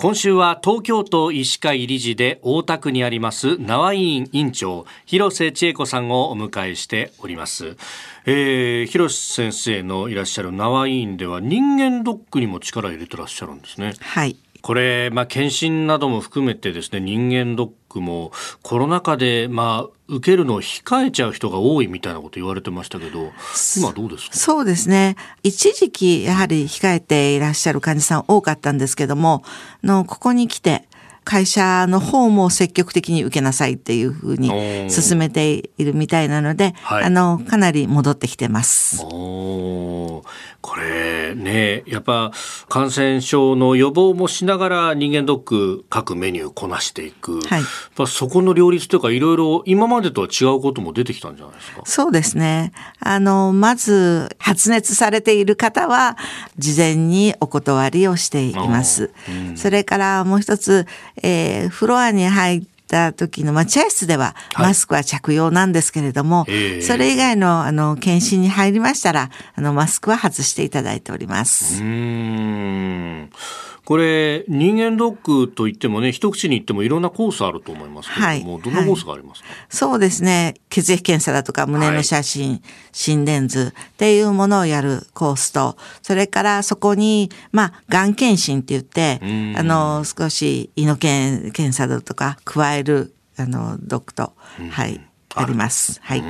今週は東京都医師会理事で大田区にあります縄医院院長広瀬千恵子さんをお迎えしております、えー、広瀬先生のいらっしゃる縄医院では人間ドックにも力を入れてらっしゃるんですね。はい。これ、まあ、検診なども含めてですね、人間ドックもコロナ禍で、まあ、受けるのを控えちゃう人が多いみたいなこと言われてましたけど、今どうですか？そうですね。一時期、やはり控えていらっしゃる患者さん多かったんですけども、のここに来て、会社の方も積極的に受けなさいっていうふうに進めているみたいなので、はい、あの、かなり戻ってきてます。これね、やっぱ感染症の予防もしながら人間ドック各メニューこなしていく。はい。そこの両立というかいろいろ今までとは違うことも出てきたんじゃないですか？そうですね。あの、まず発熱されている方は事前にお断りをしています。うん、それからもう一つ、えー、フロアに入ってた時の待合室ではマスクは着用なんですけれども、はい、それ以外のあの検診に入りましたらあのマスクは外していただいております。うん。これ人間ドックといってもね一口に言ってもいろんなコースあると思いますけれども、はい、どんなコースがありますか、はい、そうですね血液検査だとか胸の写真、はい、心電図っていうものをやるコースとそれからそこにまあがん検診って言ってあの少し胃の検検査だとか加えるあのドクと、はいあります。はい。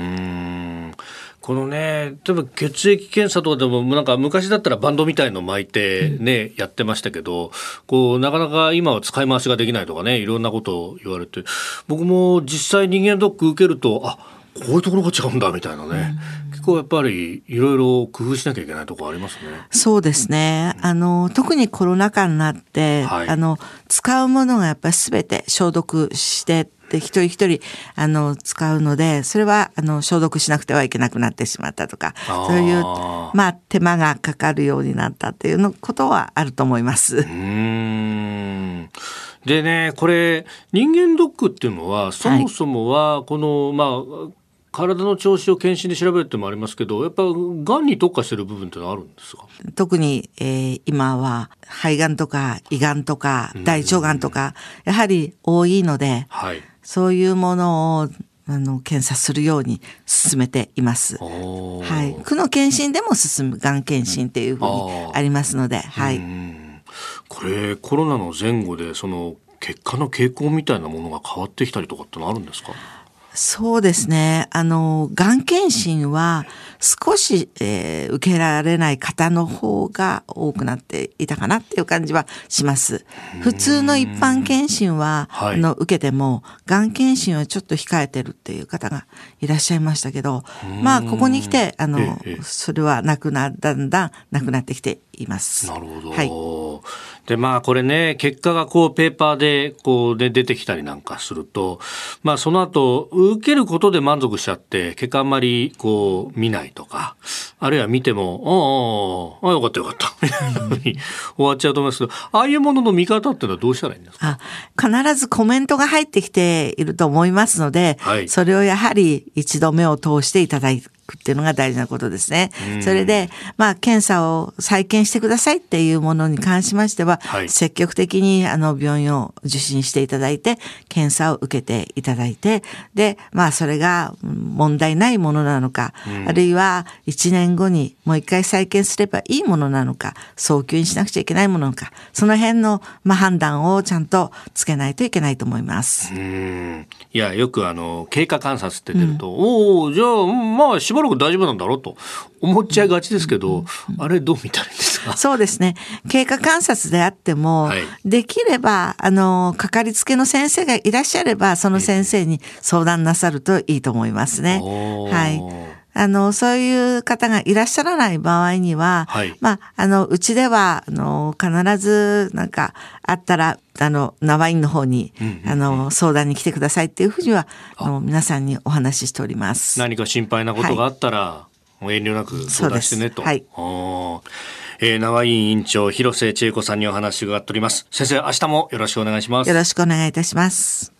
このね、例えば血液検査とかでも、なんか昔だったらバンドみたいの巻いてね、うん、やってましたけど、こう、なかなか今は使い回しができないとかね、いろんなことを言われて、僕も実際人間ドック受けると、あ、こういうところが違うんだみたいなね、うん、結構やっぱりいろいろ工夫しなきゃいけないところありますね。そうですね。あの特にコロナ禍になって、はい、あの使うものがやっぱりすべて消毒してで一人一人あの使うのでそれはあの消毒しなくてはいけなくなってしまったとかそういうまあ手間がかかるようになったっていうのことはあると思います。うん。でねこれ人間ドックっていうのはそもそもはこの、はい、まあ体の調子を検診で調べるってもありますけどやっぱがんに特化してる部分ってのはあるんですか？特に、えー、今は肺がんとか胃がんとか大腸がんとかやはり多いので、はい、そういうものをあの検査するように進めています。はい、区の検診でも進むがん検診っていうふうにありますので、はい。これコロナの前後でその結果の傾向みたいなものが変わってきたりとかってのあるんですか？そうですね。あの、がん検診は少し、えー、受けられない方の方が多くなっていたかなっていう感じはします。普通の一般検診は、あの、受けても、がん検診はちょっと控えてるっていう方がいらっしゃいましたけど、まあ、ここに来て、あの、それはなくな、だんだんなくなってきています。なるほど。はい。でまあこれね結果がこうペーパーでこうで出てきたりなんかするとまあその後受けることで満足しちゃって結果あんまりこう見ないとかあるいは見ても「あああよかったよかった」みたいなふうに終わっちゃうと思いますけどああいうものの見方っていうのはどうしたらいいんですか？必ずコメントが入ってきていると思いますので、はい、それをやはり一度目を通していただくっていうのが大事なことですね。それで、まあ、検査を再検してくださいっていうものに関しましては、はい、積極的にあの病院を受診していただいて、検査を受けていただいて、で、まあ、それが問題ないものなのか、あるいは1年後にもう一回再検すればいいものなのか、早急にしなくちゃいけないものなのか、その辺の、まあ、判断をちゃんとつけないといけないと思います。うんいや、よくあの、経過観察って出ると、うん、おおじゃあ、まあ、しばらく大丈夫なんだろうと思っちゃいがちですけど、あれどう見たらいいんですか？そうですね。経過観察であっても、はい、できれば、あの、かかりつけの先生がいらっしゃれば、その先生に相談なさるといいと思いますね。はい。あの、そういう方がいらっしゃらない場合には、はい、まあ、あの、うちでは、あの、必ず、なんか、あったら、あの、縄院の方に、あの、相談に来てくださいっていうふうには、あの、皆さんにお話ししております。何か心配なことがあったら、はい、遠慮なく相談してねと。はい。えー、縄院院長、広瀬千恵子さんにお話を伺っております。先生、明日もよろしくお願いします。よろしくお願いいたします。